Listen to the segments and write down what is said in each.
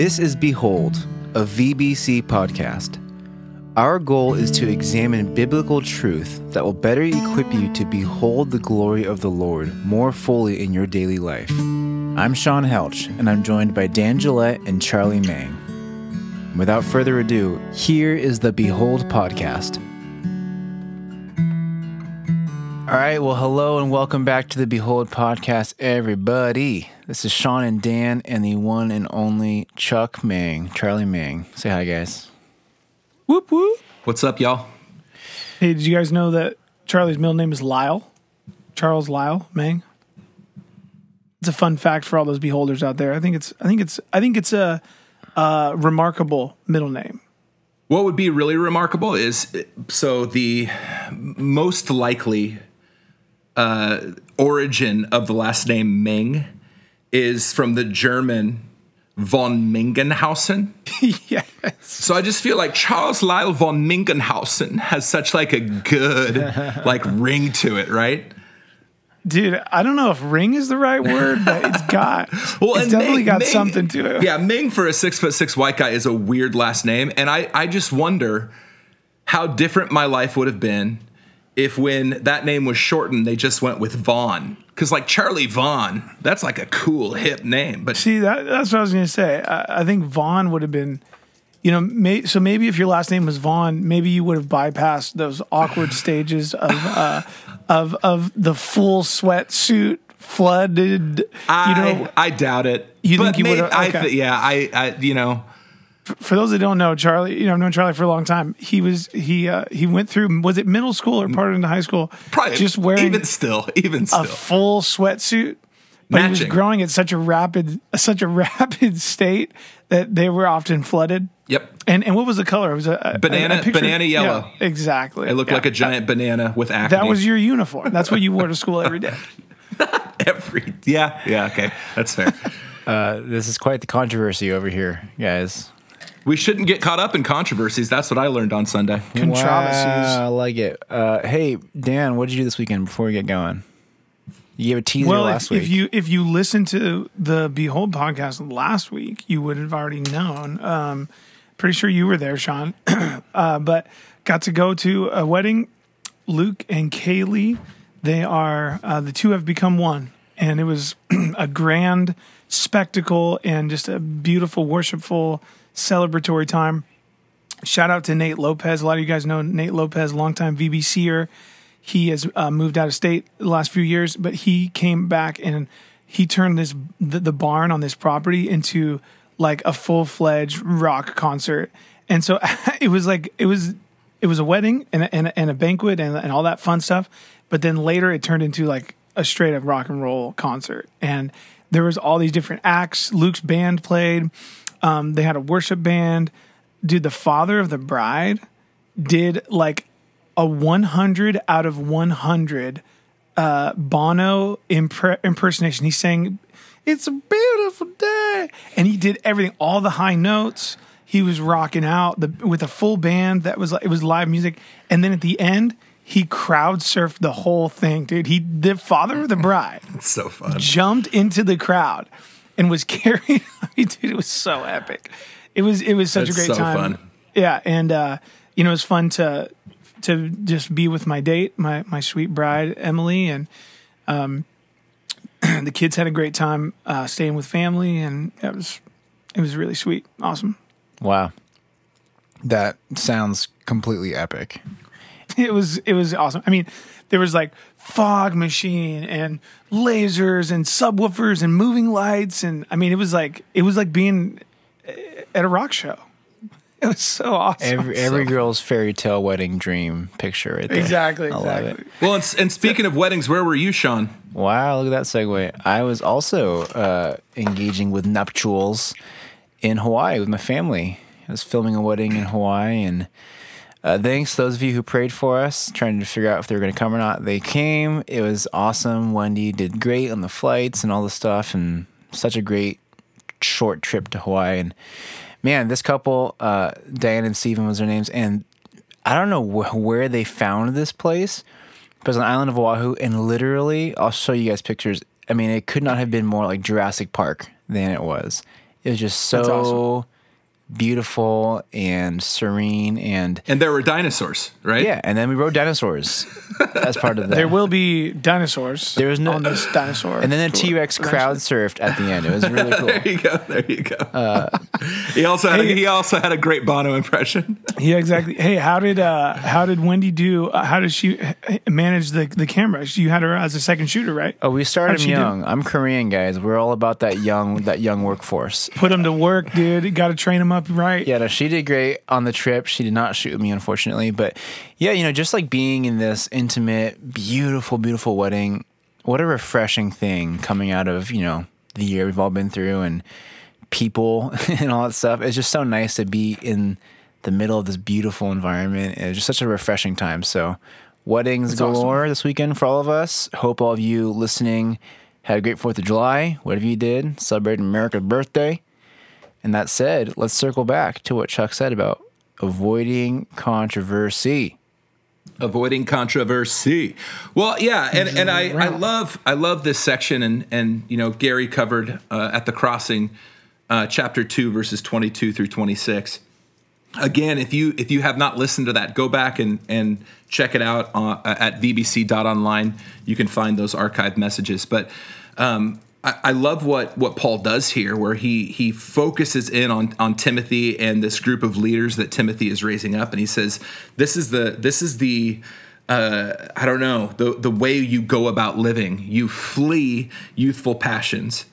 This is Behold, a VBC podcast. Our goal is to examine biblical truth that will better equip you to behold the glory of the Lord more fully in your daily life. I'm Sean Helch, and I'm joined by Dan Gillette and Charlie Mang. Without further ado, here is the Behold podcast. All right, well, hello and welcome back to the Behold podcast, everybody. This is Sean and Dan and the one and only Chuck Mang, Charlie Mang. Say hi, guys. Whoop whoop. What's up, y'all? Hey, did you guys know that Charlie's middle name is Lyle? Charles Lyle Mang. It's a fun fact for all those beholders out there. I think it's I think it's I think it's a, a remarkable middle name. What would be really remarkable is so the most likely uh, origin of the last name Ming is from the German von Mingenhausen. yes. So I just feel like Charles Lyle von Mingenhausen has such like a good like ring to it, right? Dude, I don't know if ring is the right word, but it's got well, it's definitely Ming, got Ming, something to it. Yeah, Ming for a six foot six white guy is a weird last name, and I I just wonder how different my life would have been if when that name was shortened, they just went with Vaughn. Because like Charlie Vaughn, that's like a cool hip name. But see, that, that's what I was going to say. I, I, think Vaughn would have been, you know, may, so maybe if your last name was Vaughn, maybe you would have bypassed those awkward stages of uh, of of the full sweatsuit flooded. I, you know, I doubt it. You think you would? Okay. I th- yeah, I, I, you know for those that don't know, Charlie, you know, I've known Charlie for a long time. He was he uh, he went through was it middle school or part of into high school? Probably just wearing even still, even still. a full sweatsuit. But Matching. he was growing at such a rapid such a rapid state that they were often flooded. Yep. And and what was the color? It was a, banana a, a banana yellow. Yeah, exactly. It looked yeah. like a giant banana with acne. That was your uniform. That's what you wore to school every day. every yeah yeah okay that's fair. Uh, this is quite the controversy over here, guys. We shouldn't get caught up in controversies. That's what I learned on Sunday. Controversies. Wow, I like it. Uh, hey, Dan, what did you do this weekend before we get going? You gave a teaser well, last if, week. If you if you listened to the Behold podcast last week, you would have already known. Um, pretty sure you were there, Sean. uh, but got to go to a wedding. Luke and Kaylee, they are uh, the two have become one, and it was a grand spectacle and just a beautiful, worshipful celebratory time. Shout out to Nate Lopez. A lot of you guys know Nate Lopez, longtime VBCer. He has uh, moved out of state the last few years, but he came back and he turned this the, the barn on this property into like a full fledged rock concert. And so it was like it was it was a wedding and a, and a, and a banquet and, and all that fun stuff. But then later it turned into like a straight up rock and roll concert. And there was all these different acts. Luke's band played. Um, they had a worship band. Dude, the father of the bride did like a 100 out of 100 uh, Bono impre- impersonation. He sang, It's a beautiful day. And he did everything, all the high notes. He was rocking out the, with a full band that was, it was live music. And then at the end, he crowd surfed the whole thing, dude. He, the father of the bride, it's so fun, jumped into the crowd and was carried. I mean, dude, it was so epic. It was it was such That's a great so time. Fun. Yeah, and uh, you know, it was fun to to just be with my date, my my sweet bride Emily, and um, the kids had a great time uh, staying with family, and it was it was really sweet, awesome. Wow, that sounds completely epic. It was it was awesome. I mean, there was like fog machine and lasers and subwoofers and moving lights and I mean it was like it was like being at a rock show. It was so awesome. Every, every so. girl's fairy tale wedding dream picture right there. Exactly. I exactly. love it. Well, and, and speaking of weddings, where were you, Sean? Wow, look at that segue. I was also uh, engaging with nuptials in Hawaii with my family. I was filming a wedding in Hawaii and uh, thanks those of you who prayed for us, trying to figure out if they were going to come or not. They came. It was awesome. Wendy did great on the flights and all the stuff, and such a great short trip to Hawaii. And man, this couple, uh, Diane and Stephen was their names, and I don't know wh- where they found this place, but it was on the island of Oahu, and literally, I'll show you guys pictures. I mean, it could not have been more like Jurassic Park than it was. It was just so awesome. Beautiful and serene and And there were dinosaurs, right? yeah. And then we rode dinosaurs as part of that. There will be dinosaurs. There was no- on this dinosaur. and then the tour T Rex crowd surfed at the end. It was really cool. There you go. There you go. Uh, he also had a, he also had a great Bono impression. Yeah, exactly. Hey, how did uh how did Wendy do? Uh, how did she uh, manage the the camera? You had her as a second shooter, right? Oh, we started How'd do? young. I'm Korean, guys. We're all about that young that young workforce. Put them to work, dude. Got to train them up right. Yeah, no, she did great on the trip. She did not shoot with me, unfortunately. But yeah, you know, just like being in this intimate, beautiful, beautiful wedding, what a refreshing thing coming out of, you know, the year we've all been through and people and all that stuff. It's just so nice to be in the middle of this beautiful environment. It was just such a refreshing time. So, weddings That's awesome. galore this weekend for all of us. Hope all of you listening had a great 4th of July, whatever you did, celebrating America's birthday. And that said, let's circle back to what Chuck said about avoiding controversy. avoiding controversy. Well, yeah, and, and I, I love I love this section, and and you know Gary covered uh, at the crossing, uh, chapter two, verses twenty two through twenty six. Again, if you if you have not listened to that, go back and and check it out uh, at vbc.online. You can find those archived messages, but. Um, I, love what what Paul does here, where he he focuses in on on Timothy and this group of leaders that Timothy is raising up, and he says, "This is the this is the uh, I don't know the the way you go about living. You flee youthful passions,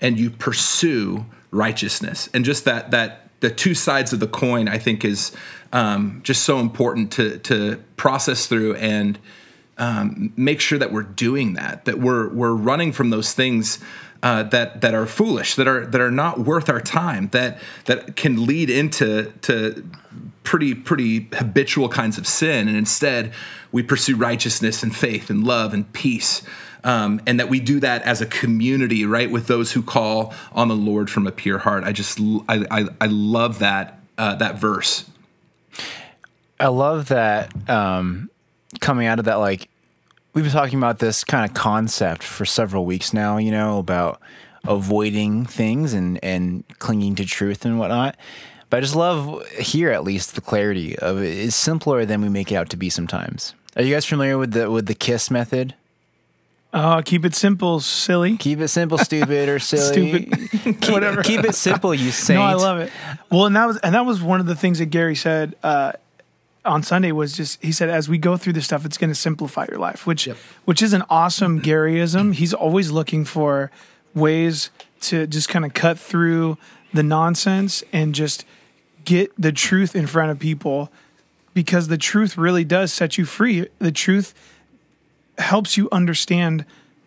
and you pursue righteousness." And just that that the two sides of the coin, I think, is um, just so important to to process through and um, make sure that we're doing that, that we're we're running from those things uh, that that are foolish, that are that are not worth our time, that that can lead into to pretty pretty habitual kinds of sin, and instead we pursue righteousness and faith and love and peace. Um, and that we do that as a community, right, with those who call on the Lord from a pure heart. I just, I, I, I love that uh, that verse. I love that um, coming out of that, like, we've been talking about this kind of concept for several weeks now, you know, about avoiding things and, and clinging to truth and whatnot. But I just love here, at least, the clarity of it is simpler than we make it out to be sometimes. Are you guys familiar with the with the KISS method? Uh, keep it simple, silly. Keep it simple, stupid, or silly. Stupid. keep, Whatever. Keep it simple, you saint. No, I love it. Well, and that was and that was one of the things that Gary said uh, on Sunday was just he said as we go through this stuff, it's going to simplify your life, which which is an awesome Garyism. He's always looking for ways to just kind of cut through the nonsense and just get the truth in front of people because the truth really does set you free. The truth helps you understand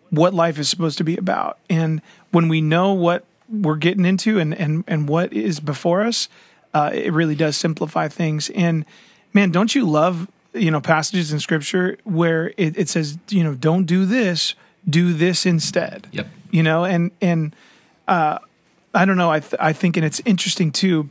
what life is supposed to be about. And when we know what we're getting into and and and what is before us, uh, it really does simplify things. And man, don't you love you know passages in Scripture where it, it says you know don't do this, do this instead. Yep. You know, and and uh, I don't know. I th- I think and it's interesting too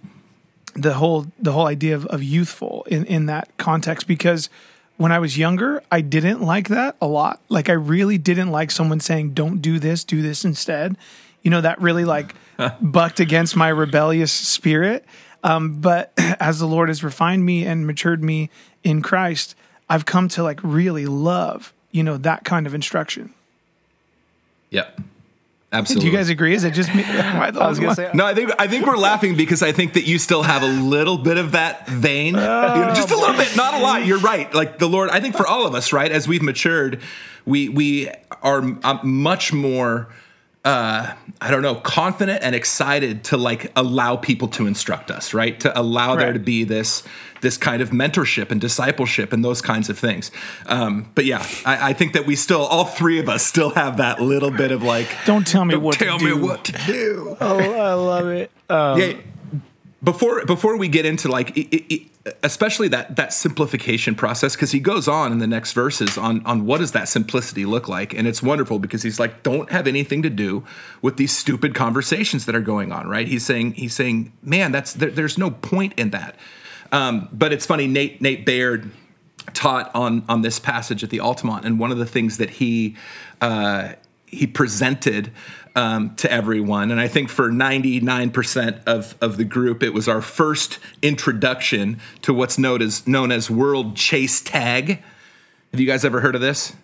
the whole the whole idea of, of youthful in in that context because when I was younger, I didn't like that a lot. Like I really didn't like someone saying, "Don't do this, do this instead." You know, that really like bucked against my rebellious spirit. Um, but as the Lord has refined me and matured me in Christ, I've come to like really love, you know, that kind of instruction. Yep. Absolutely. Do you guys agree? Is it just me? I I was gonna say, No, I think I think we're laughing because I think that you still have a little bit of that vein, You know, just a little bit, not a lot. You're right. Like the Lord, I think for all of us, right, as we've matured, we we are um, much more. Uh, I don't know, confident and excited to like allow people to instruct us, right? To allow there to be this this kind of mentorship and discipleship and those kinds of things. Um, but yeah, I, I think that we still, all three of us, still have that little bit of like, Don't tell me what tell to me do. what to do. oh, I love it. Um, yeah. Before before we get into like, i i i especially that that simplification process, because he goes on in the next verses on on what does that simplicity look like, and it's wonderful because he's like, don't have anything to do with these stupid conversations that are going on, right? He's saying he's saying, man, that's there, there's no point in that. Um, but it's funny, Nate Nate Baird taught on on this passage at the Altamont, and one of the things that he uh, he presented um, to everyone. And I think for 99% of, of the group, it was our first introduction to what's known as, known as World Chase Tag. Have you guys ever heard of this?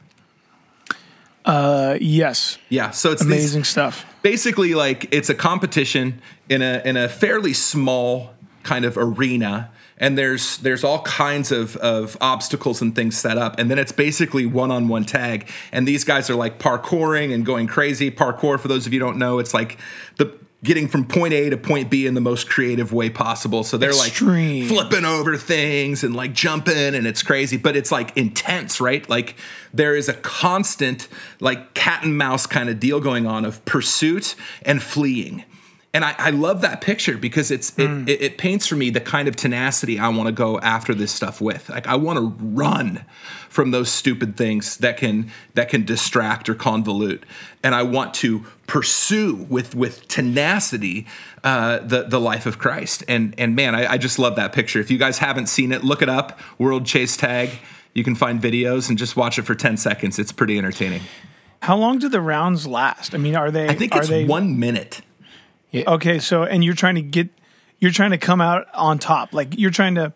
Uh, yes. Yeah. So it's Amazing these, stuff. basically like it's a competition in a in a fairly small kind of arena and there's there's all kinds of, of obstacles and things set up. And then it's basically one-on-one tag. And these guys are like parkouring and going crazy. Parkour for those of you who don't know it's like the getting from point a to point b in the most creative way possible. So they're Extreme. like flipping over things and like jumping and it's crazy. But it's like intense right? Like there is a constant like cat and mouse kind of deal going on of pursuit and fleeing and I, I love that picture because it's it, it, it paints for me the kind of tenacity I want to go after this stuff with. Like I want to run from those stupid things that can that can distract or convolute, and I want to pursue with with tenacity uh, the the life of Christ. And and man, I, I just love that picture. If you guys haven't seen it, look it up. World Chase Tag. You can find videos and just watch it for ten seconds. It's pretty entertaining. How long do the rounds last? I mean, are they? I think it's they, one minute. Okay, so and you're trying to get, you're trying to come out on top. Like you're trying to,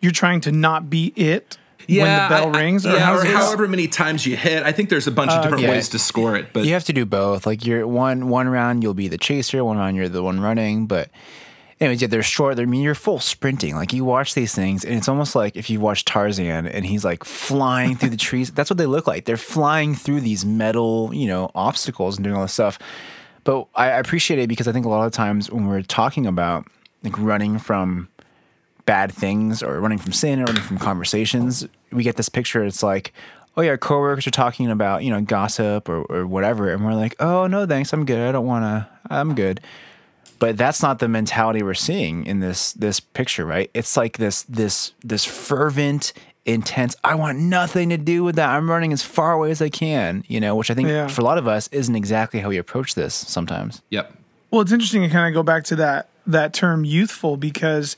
you're trying to not be it when the bell I- I- rings. yeah, how's or however many times you hit. I think there's a bunch of different okay. ways to score it, but You have to do both. Like you're one one round you'll be the chaser, one round you're the one running. But anyways, yeah, they're short. They're, I mean, you're full sprinting. Like you watch these things, and it's almost like if you watch Tarzan and he's like flying through the trees. That's what they look like. They're flying through these metal, you know, obstacles and doing all this stuff. But I appreciate it because I think a lot of times when we're talking about like running from bad things or running from sin or running from conversations, we get this picture. It's like, oh yeah, coworkers are talking about you know gossip or, or whatever, and we're like, oh no, thanks, I'm good. I don't want to. I'm good. But that's not the mentality we're seeing in this this picture, right? It's like this this this fervent, intense. I want nothing to do with that. I'm running as far away as I can, you know, which I think Yeah. for a lot of us isn't exactly how we approach this sometimes. yep. Well, it's interesting to kind of go back to that that term youthful because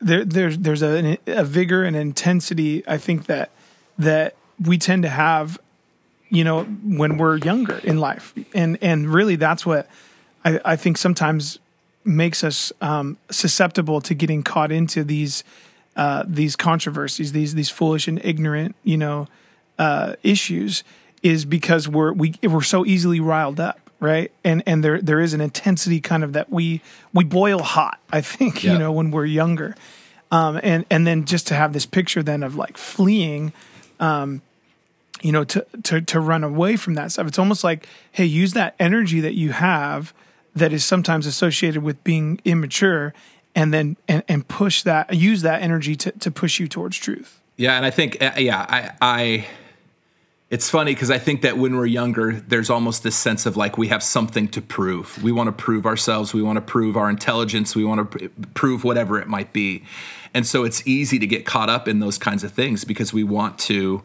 there there's there's a, a vigor and intensity I think that that we tend to have you know when we're younger in life and and really that's what I, I think sometimes makes us um, susceptible to getting caught into these uh, these controversies these these foolish and ignorant you know uh, issues is because we're we we're so easily riled up, right? And and there there is an intensity kind of that we we boil hot. I think Yeah. you know when we're younger, um, and and then just to have this picture then of like fleeing, um, you know, to to to run away from that stuff. It's almost like hey, use that energy that you have that is sometimes associated with being immature. And then and, and push that use that energy to, to push you towards truth. Yeah, and I think uh, yeah, I I it's funny because I think that when we're younger, there's almost this sense of like we have something to prove. We want to prove ourselves. We want to prove our intelligence. We want to pr- prove whatever it might be. And so it's easy to get caught up in those kinds of things because we want to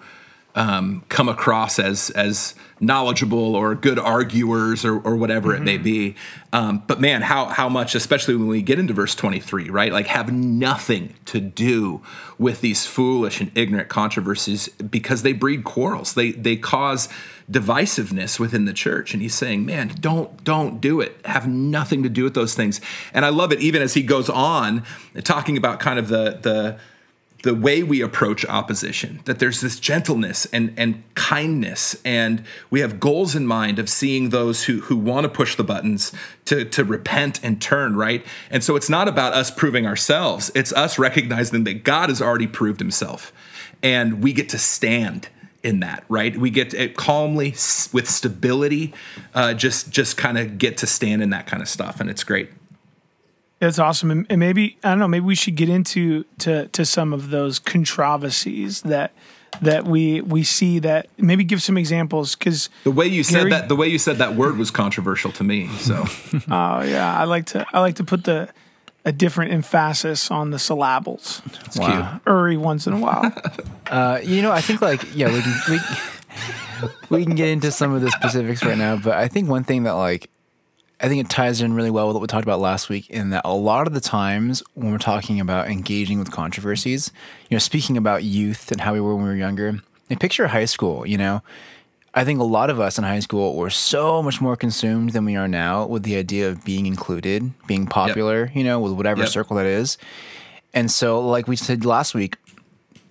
um, come across as as knowledgeable or good arguers or, or whatever it may be. Um, but man, how how much, especially when we get into verse 23, right? Like have nothing to do with these foolish and ignorant controversies because they breed quarrels. They they cause divisiveness within the church. And he's saying, man, don't don't do it. Have nothing to do with those things. And I love it even as he goes on talking about kind of the the the way we approach opposition that there's this gentleness and and kindness and we have goals in mind of seeing those who who want to push the buttons to to repent and turn right? And so it's not about us proving ourselves. It's us recognizing that God has already proved himself and we get to stand in that right? We get to calmly with stability uh, just just kind of get to stand in that kind of stuff and it's great It's awesome, and, and maybe I don't know. Maybe we should get into to to some of those controversies that that we we see. That maybe give some examples because the way you said that the way you said that word was controversial to me so oh yeah, I like to I like to put the a different emphasis on the syllables. Wow. Uri once in a while. Uh, you know, I think like yeah, we can we, we can get into some of the specifics right now, but I think one thing that like I think it ties in really well with what we talked about last week in that a lot of the times when we're talking about engaging with controversies, you know, speaking about youth and how we were when we were younger, and picture high school, you know, I think a lot of us in high school were so much more consumed than we are now with the idea of being included, being popular, you know, with whatever Yep. circle that is. And so, like we said last week,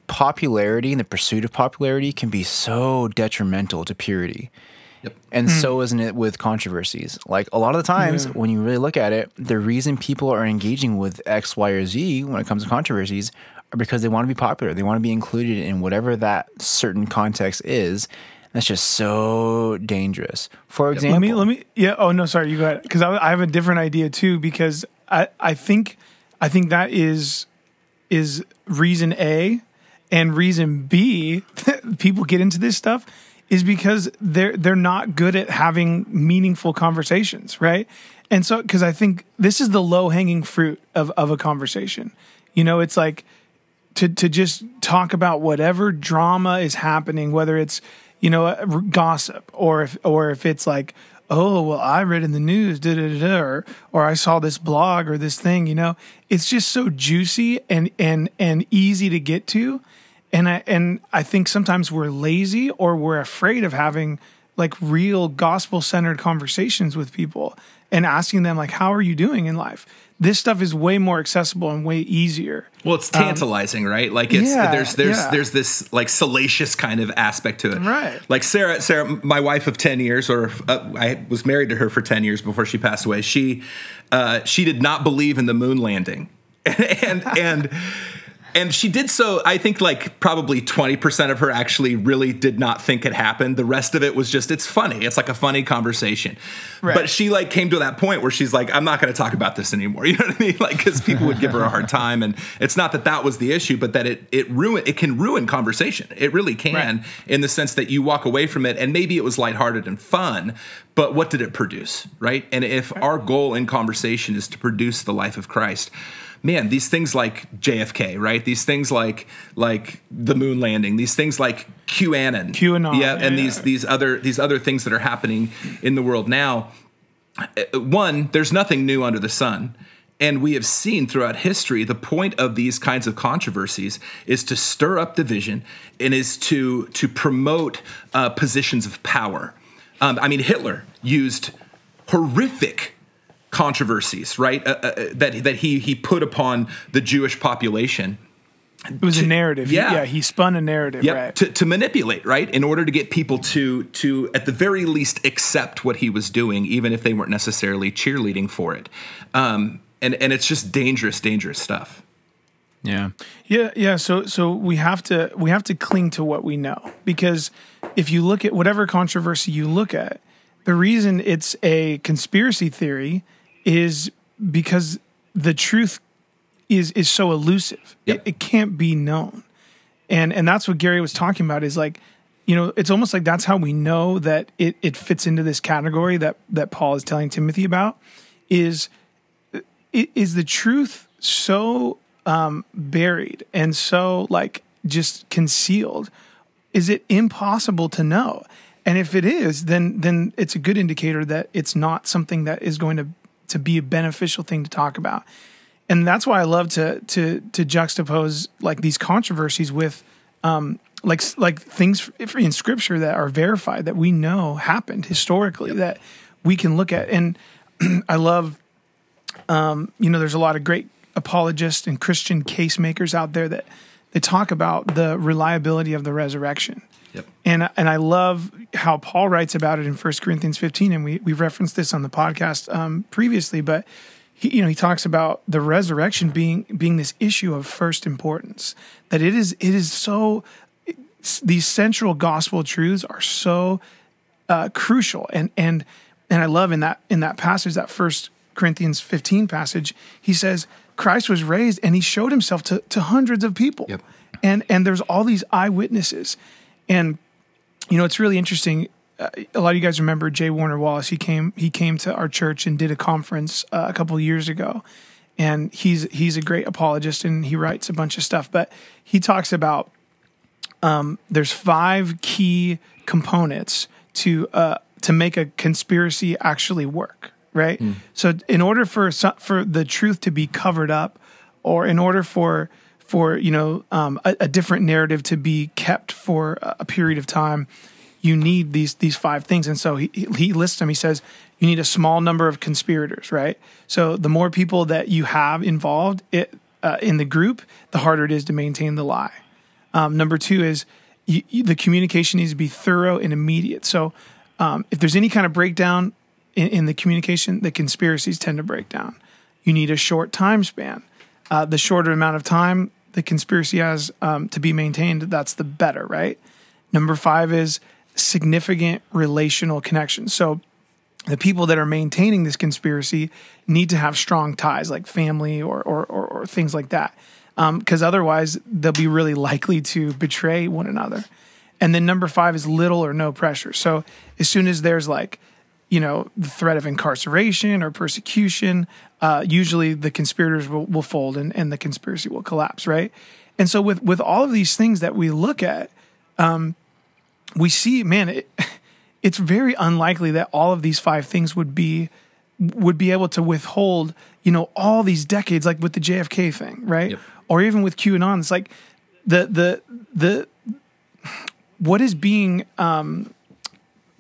popularity and the pursuit of popularity can be so detrimental to purity. Yep. And hmm. so isn't it with controversies. Like a lot of the times Yeah. when you really look at it, the reason people are engaging with X, Y, or Z when it comes to controversies are because they want to be popular. They want to be included in whatever that certain context is. That's just so dangerous. For example, Let me let me yeah. Oh no, sorry. You go ahead because I, I have a different idea too because I I think I think that is is reason A and reason B. That people get into this stuff is because they're they're not good at having meaningful conversations, right? And so because I think this is the low hanging fruit of of a conversation. You know, it's like to to just talk about whatever drama is happening, whether it's you know uh, gossip or if or if it's like oh well I read in the news da da da, or or I saw this blog or this thing, you know, it's just so juicy and and and easy to get to, and I and I think sometimes we're lazy or we're afraid of having like real gospel centered conversations with people and asking them like how are you doing in life. This stuff is way more accessible and way easier. Well, it's tantalizing, right? Like it's Um, yeah, there's there's yeah. there's this like salacious kind of aspect to it, Right. Like Sarah, Sarah, my wife of ten years, or uh, I was married to her for ten years before she passed away. She uh, she did not believe in the moon landing, and and. And she did so, I think like probably 20% of her actually really did not think it happened. The rest of it was just, it's funny. It's like a funny conversation. Right. But she like came to that point where she's like, I'm not going to talk about this anymore. You know what I mean? Like, because people would give her a hard time. And it's not that that was the issue, but that it, it ruin, it can ruin conversation. It really can Right. in the sense that you walk away from it and maybe it was lighthearted and fun, but what did it produce? Right. And if our goal in conversation is to produce the life of Christ, man, these things like JFK, right? These things like like the moon landing, these things like QAnon, QAnon, yeah, and yeah, these these other these other things that are happening in the world now. Uh, One, there's nothing new under the sun. And we have seen throughout history the point of these kinds of controversies is to stir up division and is to to promote uh, positions of power. Um, I mean, Hitler used horrific controversies, right? Uh, uh, that that he he put upon the Jewish population. It was a narrative. yeah. yeah, he spun a narrative, Yep, right? to, to manipulate, right? In order to get people to to at the very least accept what he was doing, even if they weren't necessarily cheerleading for it. Um, and and it's just dangerous, dangerous stuff. yeah. Yeah, yeah. So so we have to we have to cling to what we know because if you look at whatever controversy you look at, the reason it's a conspiracy theory is because the truth is is so elusive. Yep. It, it can't be known. And and that's what Gary was talking about is like you know, it's almost like that's how we know that it, it fits into this category that that Paul is telling Timothy about is is the truth so um, buried and so like just concealed? Is it impossible to know? And if it is, then then it's a good indicator that it's not something that is going to to be a beneficial thing to talk about. And that's why I love to to to juxtapose like these controversies with um, like like things in scripture that are verified that we know happened historically that we can look at. And I love um, you know, there's a lot of great apologists and Christian case makers out there that they talk about the reliability of the resurrection. Yep. And and I love how Paul writes about it in 1 Corinthians 15, and we we've referenced this on the podcast um, previously, but he you know he talks about the resurrection being being this issue of first importance. That it is it is so these central gospel truths are so uh, crucial and and and I love in that in that passage that first Corinthians 15 passage he says Christ was raised and he showed himself to to hundreds of people Yep. and and there's all these eyewitnesses and you know it's really interesting. Uh, a lot of you guys remember J. Warner Wallace. He came he came to our church and did a conference uh, a couple of years ago. And he's he's a great apologist and he writes a bunch of stuff. But he talks about there's five key components to uh, to make a conspiracy actually work, right? So in order for for the truth to be covered up, or in order for for you know um, a, a different narrative to be kept for a period of time, you need these these five things. And so he he lists them. He says you need a small number of conspirators, right? So the more people that you have involved it, uh, in the group, the harder it is to maintain the lie. Um, number two is you, you, the communication needs to be thorough and immediate. So um, if there's any kind of breakdown in, in, the communication, the conspiracies tend to break down. You need a short time span. Uh, the shorter amount of time the conspiracy has um, to be maintained, that's the better, right? Number five is significant relational connections. So the people that are maintaining this conspiracy need to have strong ties, like family or or, or, or things like that, because um, otherwise they'll be really likely to betray one another. And then number five is little or no pressure. So as soon as there's like, you know, the threat of incarceration or persecution, uh, usually the conspirators will, will fold and, and the conspiracy will collapse, right? And so with with all of these things that we look at, um, we see, man, it, it's very unlikely that all of these five things would be would be able to withhold, you know, all these decades, like with the JFK thing, right? Yep. Or even with QAnon. It's like the the the what is being um,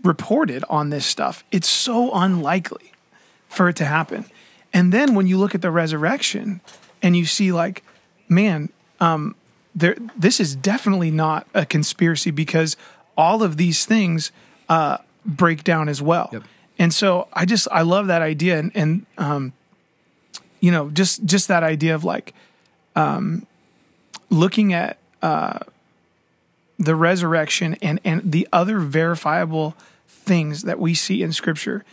reported on this stuff. It's so unlikely for it to happen. And then when you look at the resurrection and you see like, man, um, there this is definitely not a conspiracy because all of these things uh, break down as well. Yep. And so I just I love that idea and, and um, you know just just that idea of like um, looking at uh, the resurrection and and the other verifiable things that we see in Scripture,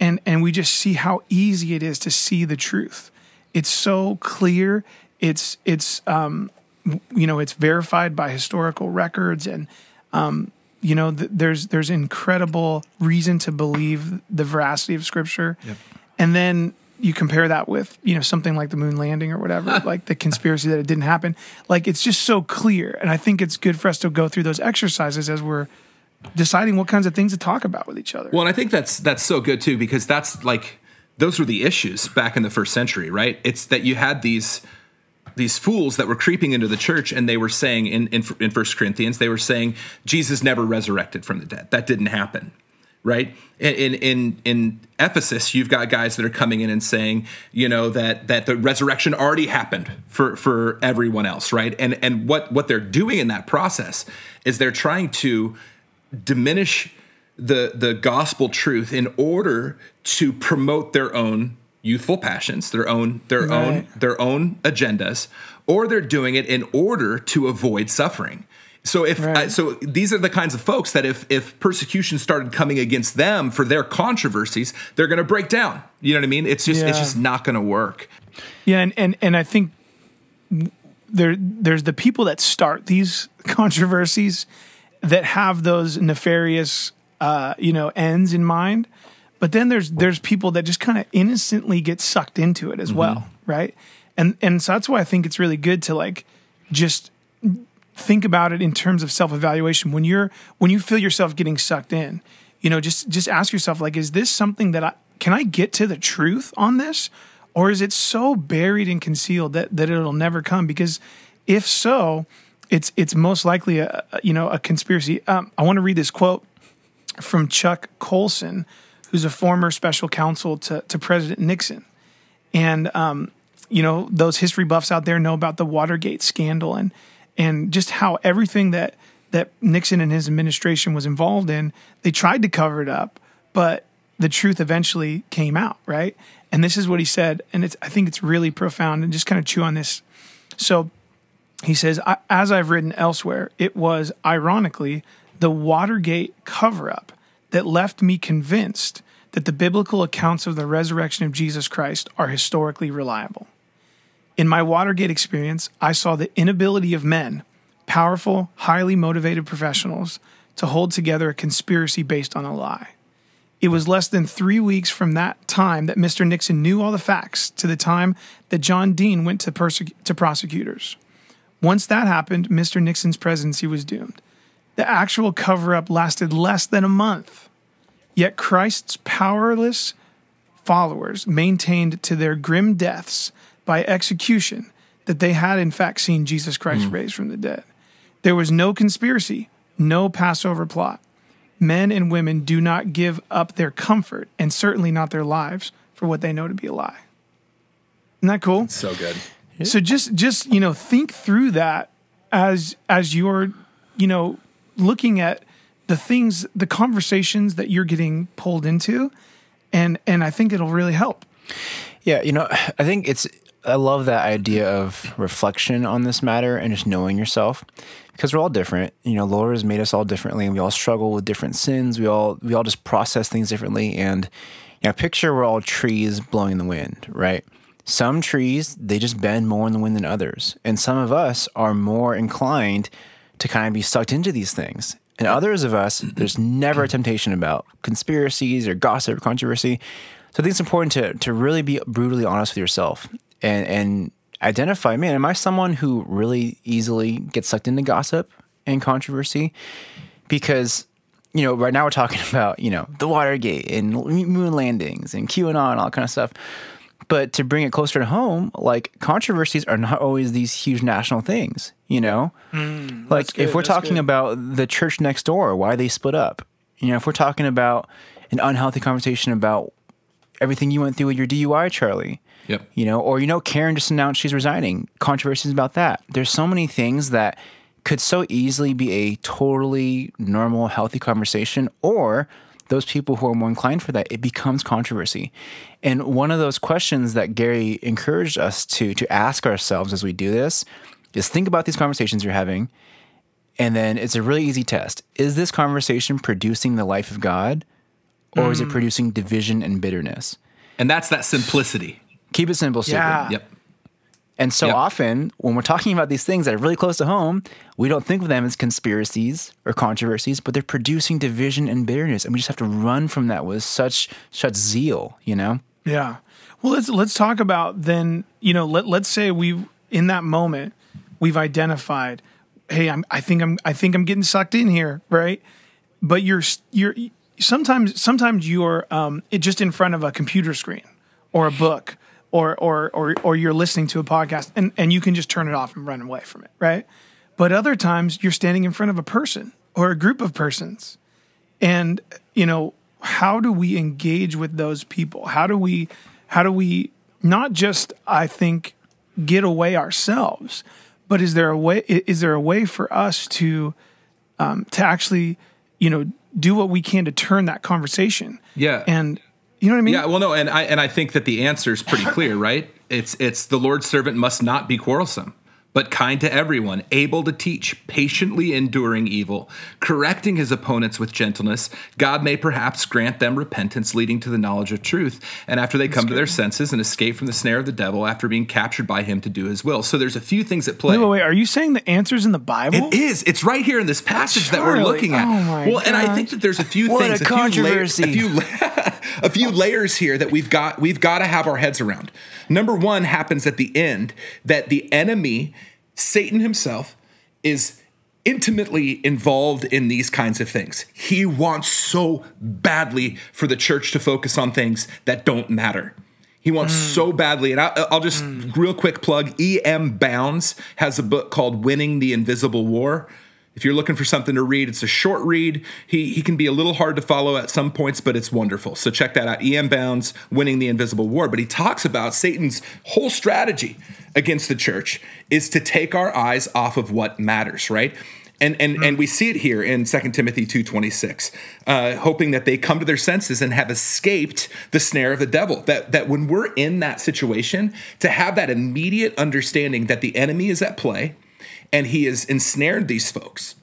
and and we just see how easy it is to see the truth. It's so clear. It's it's um, you know it's verified by historical records and um, you know, th- there's there's incredible reason to believe the veracity of Scripture, yep. and then you compare that with you know something like the moon landing or whatever, like the conspiracy that it didn't happen. Like it's just so clear, and I think it's good for us to go through those exercises as we're deciding what kinds of things to talk about with each other. Well, and I think that's that's so good too because that's like those were the issues back in the first century, right? It's that you had these these fools that were creeping into the church and they were saying in, in, in 1 Corinthians, they were saying Jesus never resurrected from the dead. That didn't happen. Right in in in Ephesus, you've got guys that are coming in and saying, you know, that that the resurrection already happened for for everyone else, right? And and what what they're doing in that process is they're trying to diminish the the gospel truth in order to promote their own youthful passions, their own their right. own their own agendas, or they're doing it in order to avoid suffering. So if right. so, these are the kinds of folks that if if persecution started coming against them for their controversies, they're going to break down. You know what I mean? It's just yeah. it's just not going to work. Yeah, and and and I think there there's the people that start these controversies that have those nefarious uh, you know ends in mind but then there's there's people that just kind of innocently get sucked into it as mm-hmm. well, right? And and so that's why I think it's really good to like just think about it in terms of self-evaluation when you're when you feel yourself getting sucked in you know just just ask yourself like is this something that i can i get to the truth on this or is it so buried and concealed that that it'll never come because if so it's it's most likely a, you know a conspiracy um, i want to read this quote from chuck colson who's a former special counsel to, to President Nixon. And, um, you know, those history buffs out there know about the Watergate scandal and, and just how everything that, that Nixon and his administration was involved in, they tried to cover it up, but the truth eventually came out, right? And this is what he said, and it's I think it's really profound and just kind of chew on this. So he says, as I've written elsewhere, it was ironically the Watergate cover up that left me convinced that the biblical accounts of the resurrection of Jesus Christ are historically reliable. In my Watergate experience, I saw the inability of men, powerful, highly motivated professionals, to hold together a conspiracy based on a lie. It was less than three weeks from that time that Mr. Nixon knew all the facts to the time that John Dean went to, perse- to prosecutors. Once that happened, Mr. Nixon's presidency was doomed. The actual cover up lasted less than a month. Yet Christ's powerless followers maintained to their grim deaths by execution that they had in fact seen Jesus Christ mm. raised from the dead. There was no conspiracy, no Passover plot. men and women do not give up their comfort and certainly not their lives for what they know to be a lie. Isn't that cool? So good. So just just you know think through that as as you're you know looking at the things the conversations that you're getting pulled into and and I think it'll really help. Yeah, you know, I think it's I love that idea of reflection on this matter and just knowing yourself because we're all different. You know, has made us all differently and we all struggle with different sins. We all we all just process things differently and you know, picture we're all trees blowing in the wind, right? Some trees, they just bend more in the wind than others. And some of us are more inclined to kind of be sucked into these things. And others of us, there's never a temptation about conspiracies or gossip or controversy. So I think it's important to to really be brutally honest with yourself and and identify, man, am I someone who really easily gets sucked into gossip and controversy? Because you know, right now we're talking about you know the Watergate and moon landings and QAnon and all that kind of stuff. But to bring it closer to home, like controversies are not always these huge national things, you know? Mm, like good, if we're talking good. about the church next door, why they split up, you know, if we're talking about an unhealthy conversation about everything you went through with your DUI, Charlie, Yep. You know, or you know, Karen just announced she's resigning. Controversies about that. There's so many things that could so easily be a totally normal, healthy conversation, or those people who are more inclined for that, it becomes controversy. And one of those questions that Gary encouraged us to to ask ourselves as we do this is think about these conversations you're having. And then it's a really easy test. Is this conversation producing the life of God or mm. is it mm. producing division and bitterness? And that's that simplicity. Keep it simple, stupid. Yeah. Yep. And so yep. often, when we're talking about these things that are really close to home, we don't think of them as conspiracies or controversies, but they're producing division and bitterness, and we just have to run from that with such such zeal, you know? Yeah. Well, let's let's talk about then. You know, let let's say we in that moment we've identified, hey, I'm I think I'm I think I'm getting sucked in here, right? But you're you're sometimes sometimes you're um, it just in front of a computer screen or a book or or or or you're listening to a podcast and, and you can just turn it off and run away from it, right? But other times you're standing in front of a person or a group of persons. And you know, how do we engage with those people? How do we how do we not just I think get away ourselves, but is there a way is there a way for us to um, to actually, you know, do what we can to turn that conversation? Yeah. And you know what I mean? Yeah, well, no, and I and I think that the answer is pretty clear, right? It's it's the Lord's servant must not be quarrelsome but kind to everyone, able to teach, patiently enduring evil, correcting his opponents with gentleness, God may perhaps grant them repentance leading to the knowledge of truth. And after they That's come good. to their senses and escape from the snare of the devil after being captured by him to do his will. So there's a few things at play. Wait, wait, wait. Are you saying the answer's in the Bible? It is. It's right here in this passage Charlie. that we're looking at. Oh my well, and I think that there's a few what things, a, a controversy. Few la- a few, a few layers here that we've got we've got to have our heads around. Number one happens at the end that the enemy Satan himself is intimately involved in these kinds of things. He wants so badly for the church to focus on things that don't matter. He wants mm. so badly, and I, will just mm. real quick plug. E.M. Bounds has a book called "Winning the Invisible War." If you're looking for something to read, it's a short read. He, he can be a little hard to follow at some points, but it's wonderful. So check that out. E.M. Bounds, Winning the Invisible War. But he talks about Satan's whole strategy against the church is to take our eyes off of what matters, right? And and and we see it here in 2 Timothy 2:26, uh, hoping that they come to their senses and have escaped the snare of the devil. That that when we're in that situation, to have that immediate understanding that the enemy is at play and he has ensnared these folks.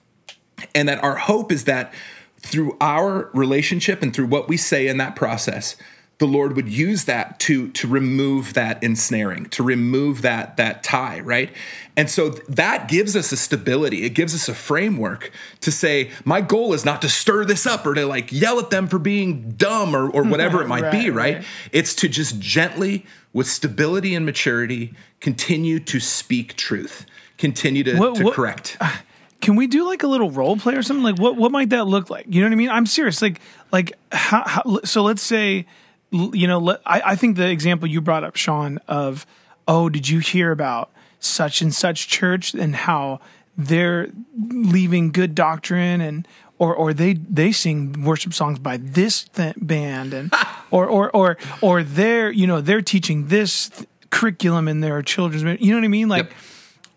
And that our hope is that through our relationship and through what we say in that process, the Lord would use that to to remove that ensnaring, to remove that that tie, right? And so that gives us a stability. It gives us a framework to say, my goal is not to stir this up or to like yell at them for being dumb or, or whatever it might right, be, right? right? It's to just gently, with stability and maturity, continue to speak truth continue to, what, to what, correct. Uh, can we do like a little role play or something? Like what what might that look like? You know what I mean? I'm serious. Like like how, how so let's say you know let, I, I think the example you brought up, Sean, of oh did you hear about such and such church and how they're leaving good doctrine and or or they they sing worship songs by this th- band and or or or or they're you know they're teaching this th- curriculum in their children's you know what I mean like Yep.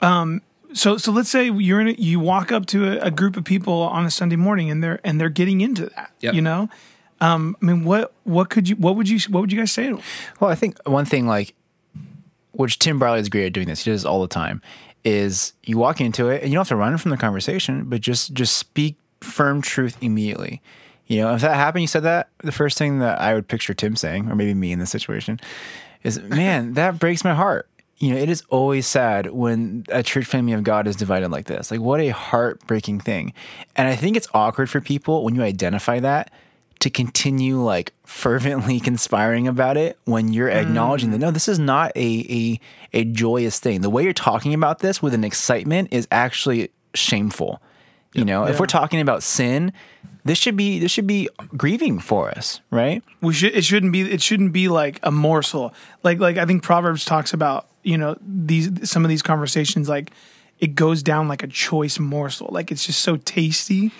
So so let's say you're in a, you walk up to a, a group of people on a Sunday morning and they're and they're getting into that Yep. you know um, I mean what what could you what would you what would you guys say to them Well, I think one thing like, which Tim Briley is great at doing this. He does this all the time. Is you walk into it and you don't have to run from the conversation, but just just speak firm truth immediately. You know, if that happened, you said that the first thing that I would picture Tim saying, or maybe me in this situation, is, "Man, that breaks my heart." You know, it is always sad when a church family of God is divided like this. Like, what a heartbreaking thing. And I think it's awkward for people when you identify that to continue like fervently conspiring about it when you're mm. acknowledging that no, this is not a, a a joyous thing. The way you're talking about this with an excitement is actually shameful. You know, if we're talking about sin, this should be this should be grieving for us, right? we should it shouldn't be it shouldn't be like a morsel like like i think proverbs talks about you know these some of these conversations like it goes down like a choice morsel like it's just so tasty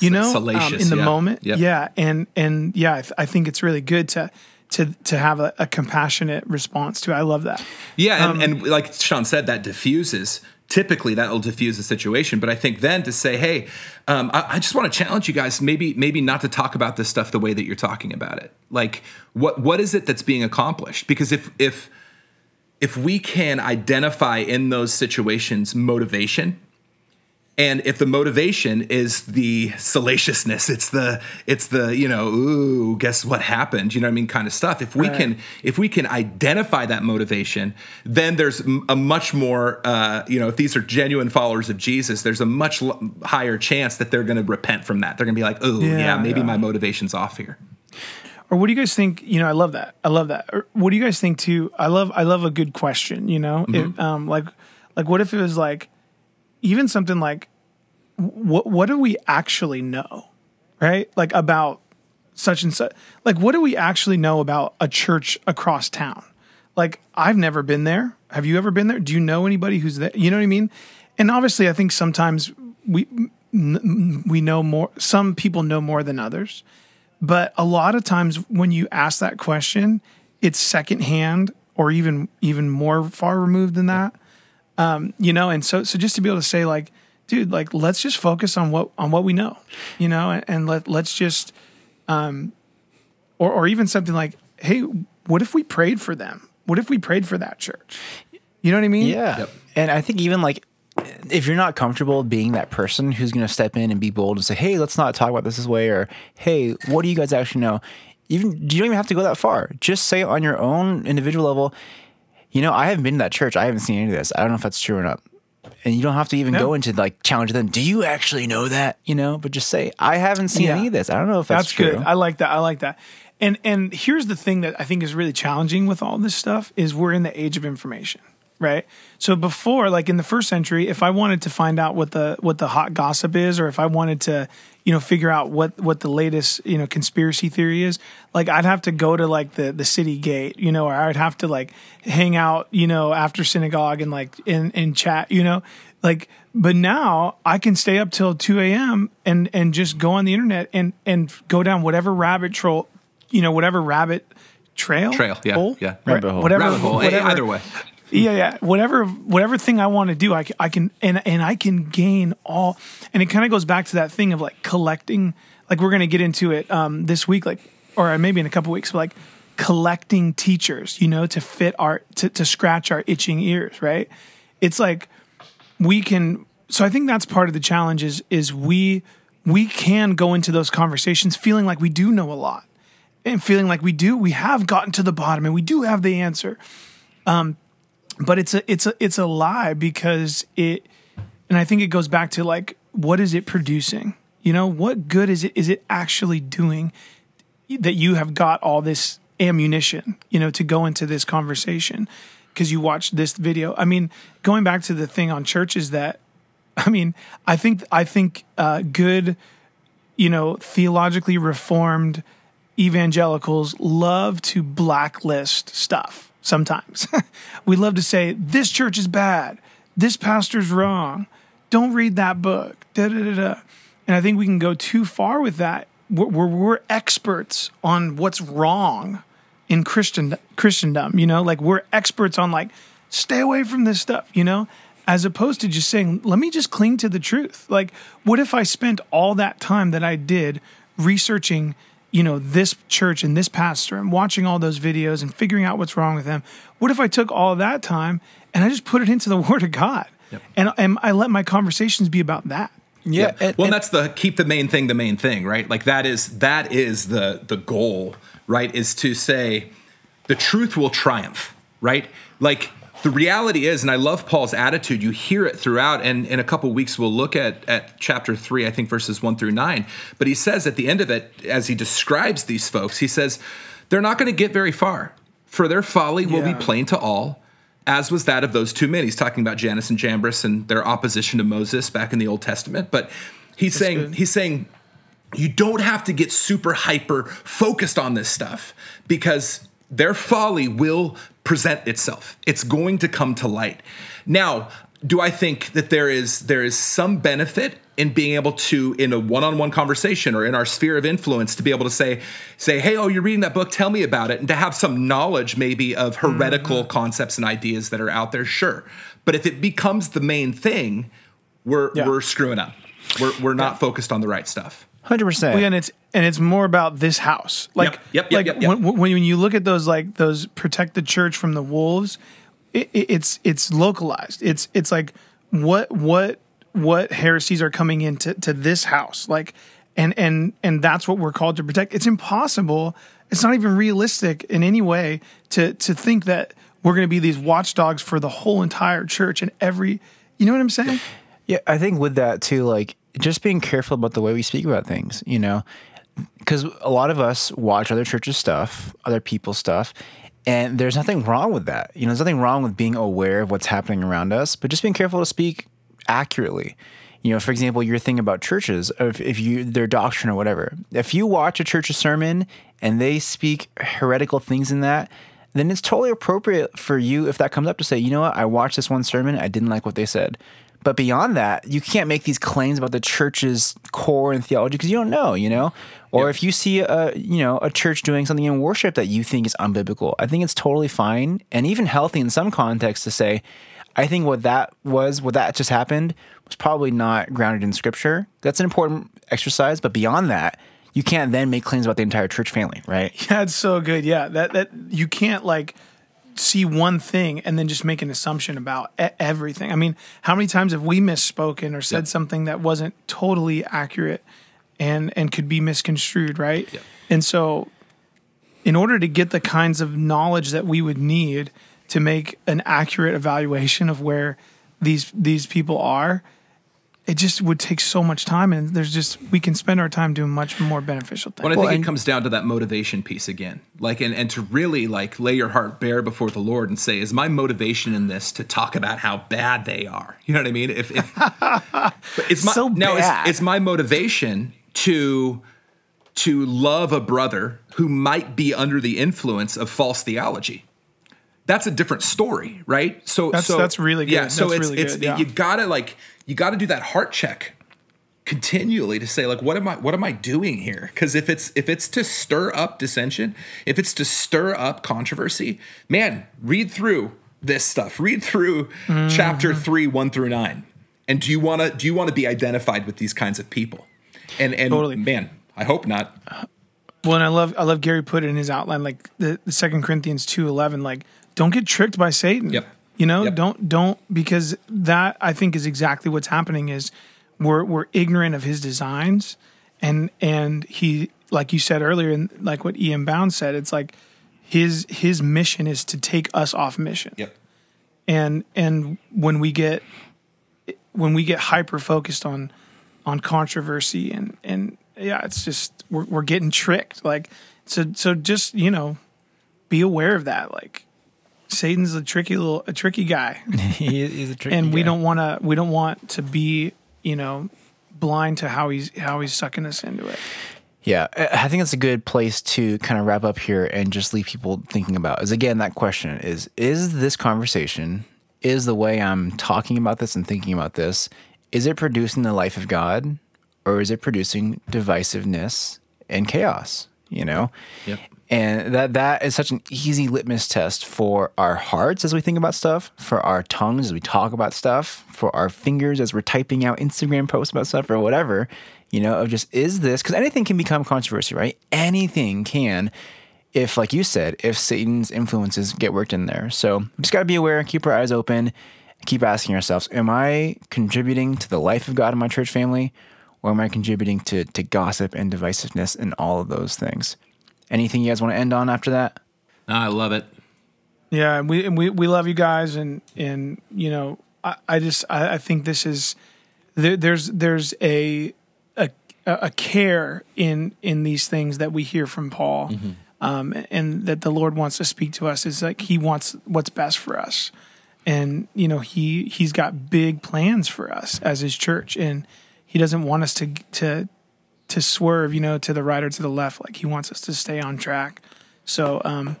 you know um, salacious, in the yeah. moment Yep. yeah and and yeah I, th- I think it's really good to to to have a, a compassionate response to it. i love that Yeah, Um, and, and like Sean said, that diffuses. Typically, that'll diffuse the situation. But I think then to say, "Hey, um, I, I just want to challenge you guys. Maybe, maybe not to talk about this stuff the way that you're talking about it. Like, what what is it that's being accomplished? Because if if if we can identify in those situations motivation, and if the motivation is the salaciousness, it's the it's the you know ooh guess what happened you know what I mean kind of stuff. If we Right. can if we can identify that motivation, then there's a much more uh, you know if these are genuine followers of Jesus, there's a much higher chance that they're going to repent from that. They're going to be like, oh yeah, Yeah, maybe yeah. my motivation's off here. Or what do you guys think you know i love that. I love that. Or what do you guys think too? I love i love a good question you know? If, um like like what if it was like even something like what what do we actually know right? Like about such and such like what do we actually know about a church across town? Like i've never been there. Have you ever been there? Do you know anybody who's there? You know what i mean? And obviously i think sometimes we we know more some people know more than others but a lot of times when you ask that question it's secondhand or even even more far removed than that um, you know and so so just to be able to say like dude like let's just focus on what on what we know you know and, and let let's just um or or even something like hey what if we prayed for them what if we prayed for that church you know what i mean Yeah. Yep. And I think even like if you're not comfortable being that person who's going to step in and be bold and say, "Hey, let's not talk about this this way," or "Hey, what do you guys actually know?" Even you don't even have to go that far. Just say on your own individual level, you know, I haven't been to that church. I haven't seen any of this. I don't know if that's true or not. And you don't have to even No. go into like challenge them. Do you actually know that? You know, but just say, I haven't seen Yeah. any of this. I don't know if that's, That's, true. good. I like that. I like that. And and here's the thing that I think is really challenging with all this stuff is we're in the age of information, right? So before, like in the first century, if I wanted to find out what the what the hot gossip is, or if I wanted to, you know, figure out what what the latest you know conspiracy theory is, like I'd have to go to like the the city gate, you know, or I'd have to like hang out, you know, after synagogue and like in in chat, you know, like but now I can stay up till 2 a.m. and and just go on the internet and and go down whatever rabbit troll, you know, whatever rabbit trail, Trail, yeah, hole? yeah. Rabbit hole. whatever, Rabbit hole. Hey, whatever- either way. Yeah, yeah, whatever, whatever thing I want to do, I, I can, and and I can gain all, and it kind of goes back to that thing of like collecting, like we're gonna get into it um, this week, like or maybe in a couple weeks, but like collecting teachers, you know, to fit our to to scratch our itching ears, right? It's like we can so i think that's part of the challenge is is we we can go into those conversations feeling like we do know a lot and feeling like we do we have gotten to the bottom and we do have the answer um but it's a it's a it's a lie because it and i think it goes back to like what is it producing you know what good is it is it actually doing that you have got all this ammunition, you know, to go into this conversation because you watched this video. I mean, going back to the thing on churches that, I mean, I think I think uh, good, you know, theologically reformed evangelicals love to blacklist stuff. Sometimes we love to say this church is bad, this pastor's wrong, don't read that book. Da da da da. and I think we can go too far with that. We're, we're, we're experts on what's wrong in Christian Christendom. You know, like we're experts on like stay away from this stuff. You know, as opposed to just saying, let me just cling to the truth. Like, what if I spent all that time that I did researching? You know this church and this pastor and watching all those videos and figuring out what's wrong with them. What if i took all that time and i just put it into the word of god? Yep. and, and i let my conversations be about that. Yeah, yeah. And, well and that's the keep the main thing the main thing right? Like that is that is the the goal right is to say the truth will triumph right? Like the reality is, and I love Paul's attitude, you hear it throughout, and in a couple weeks we'll look at, at chapter three, I think verses one through nine. But he says at the end of it, as he describes these folks, he says, they're not going to get very far, for their folly will be plain to all, as was that of those two men. He's talking about Jannes and Jambres and their opposition to Moses back in the Old Testament. But he's That's saying, good. he's saying, you don't have to get super hyper focused on this stuff because their folly will present itself. It's going to come to light. Now, do I think that there is there is some benefit in being able to in a one-on-one conversation or in our sphere of influence to be able to say say hey oh you're reading that book tell me about it and to have some knowledge maybe of heretical mm-hmm. concepts and ideas that are out there sure but if it becomes the main thing we're yeah. we're screwing up we're we're not yeah. focused on the right stuff Hundred percent. and it's and it's more about this house. Like, yep, yep, like yep, yep, When, when you look at those like those protect the church from the wolves, it, it, it's it's localized. It's it's like what what what heresies are coming into to this house. Like, and and and that's what we're called to protect. It's impossible. It's not even realistic in any way to to think that we're going to be these watchdogs for the whole entire church and every. You know what I'm saying? Yeah, I think with that too, like just being careful about the way we speak about things, you know, because a lot of us watch other churches' stuff, other people's stuff, and there's nothing wrong with that. You know, there's nothing wrong with being aware of what's happening around us, but just being careful to speak accurately. You know, for example, your thing about churches, if, if you their doctrine or whatever. If you watch a church's sermon and they speak heretical things in that, then it's totally appropriate for you if that comes up to say, you know what, I watched this one sermon, I didn't like what they said. But beyond that, you can't make these claims about the church's core and theology because you don't know, you know. Or if you see a you know a church doing something in worship that you think is unbiblical, I think it's totally fine and even healthy in some contexts to say, I think what that was, what that just happened, was probably not grounded in scripture. That's an important exercise, but beyond that, you can't then make claims about the entire church family, right? Yeah, it's so good. Yeah, that that you can't like see one thing and then just make an assumption about everything. I mean, how many times have we misspoken or said yep. something that wasn't totally accurate and and could be misconstrued, right? Yep. And so in order to get the kinds of knowledge that we would need to make an accurate evaluation of where these these people are, it just would take so much time and there's just we can spend our time doing much more beneficial things. Well, I think well, it comes down to that motivation piece again. Like and, and to really like lay your heart bare before the Lord and say, is my motivation in this to talk about how bad they are? You know what I mean? If, if it's my so now it's, it's my motivation to to love a brother who might be under the influence of false theology that's a different story, right? So that's so, that's really good. Yeah, so that's it's really it's good, yeah. you gotta like you got to do that heart check continually to say like what am i what am i doing here because if it's if it's to stir up dissension if it's to stir up controversy man read through this stuff read through mm-hmm. chapter 3 1 through 9 and do you want to do you want to be identified with these kinds of people and and totally. man i hope not well and i love i love gary put it in his outline like the, the second corinthians 2 11 like don't get tricked by satan yep you know, yep. don't don't because that I think is exactly what's happening is we're we're ignorant of his designs and and he like you said earlier and like what E.M. Bounds said, it's like his his mission is to take us off mission. Yep. And and when we get when we get hyper focused on on controversy and and yeah, it's just we're we're getting tricked. Like so so just, you know, be aware of that. Like Satan's a tricky little a tricky guy. he, he's a tricky guy. and we guy. don't want to we don't want to be you know blind to how he's how he's sucking us into it. Yeah, I think it's a good place to kind of wrap up here and just leave people thinking about is again that question is is this conversation is the way I'm talking about this and thinking about this is it producing the life of God or is it producing divisiveness and chaos? You know? Yep. And that that is such an easy litmus test for our hearts as we think about stuff, for our tongues as we talk about stuff, for our fingers as we're typing out Instagram posts about stuff or whatever, you know, of just is this because anything can become controversy, right? Anything can if like you said, if Satan's influences get worked in there. So we just gotta be aware, keep our eyes open, keep asking ourselves, am I contributing to the life of God in my church family? Or am I contributing to, to gossip and divisiveness and all of those things? Anything you guys want to end on after that? I love it. Yeah, we we we love you guys, and and you know, I, I just I, I think this is there, there's there's a a a care in in these things that we hear from Paul, um, and that the Lord wants to speak to us is like He wants what's best for us, and you know He He's got big plans for us as His church, and He doesn't want us to to to swerve, you know, to the right or to the left. Like He wants us to stay on track. So, um,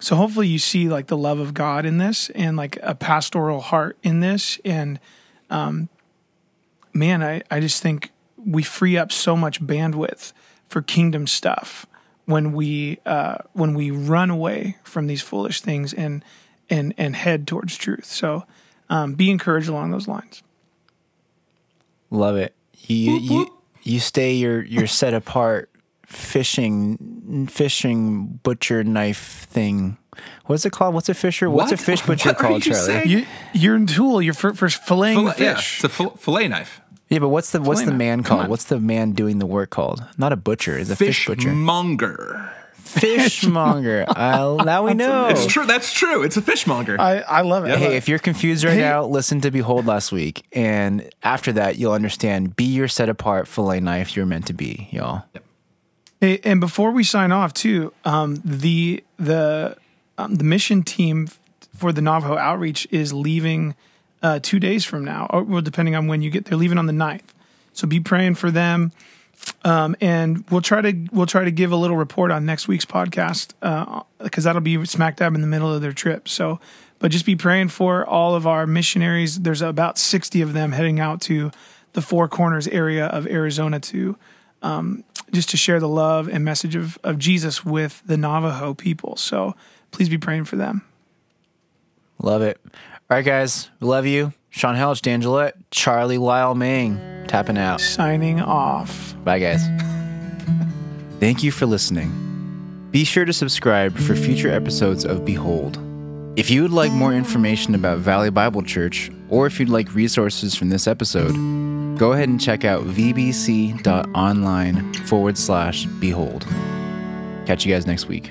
so hopefully you see like the love of God in this and like a pastoral heart in this. And um, man, I, I just think we free up so much bandwidth for kingdom stuff when we uh, when we run away from these foolish things and and and head towards truth. So um, be encouraged along those lines. Love it. You you you stay your your set apart fishing fishing butcher knife thing. What's it called? What's a fisher? What's a fish butcher What are called, you Charlie? saying? You, you're in tool. You're for, for filleting Fillet- the yeah, fish. it's a fil- fillet knife. Yeah, but what's the what's the man knife. Called? What's the man doing the work called? Not a butcher, is a fish, butcher. Fishmonger. Fishmonger. uh, now we know. It's true. That's true. It's a fishmonger. I, I love it. Hey, if you're confused right now, listen to Behold last week, and after that, you'll understand. Be your set apart fillet knife you're meant to be, y'all. Hey, and before we sign off, too, um, the the um, the mission team for the Navajo outreach is leaving uh, two days from now, or well, depending on when you get. They're leaving on the 9th. so be praying for them. Um, and we'll try to we'll try to give a little report on next week's podcast because that'll be smack dab in the middle of their trip. So, but just be praying for all of our missionaries. There's about sixty of them heading out to the Four Corners area of Arizona to just to share the love and message of, of Jesus with the Navajo people. So please be praying for them. Love it. All right, guys, love you. Sean Helch, Dan Gillette, Charlie Lyle Ming, tapping out. Signing off. Bye, guys. Thank you for listening. Be sure to subscribe for future episodes of Behold. If you would like more information about Valley Bible Church, or if you'd like resources from this episode, go ahead and check out vbc.online forward slash behold. Catch you guys next week.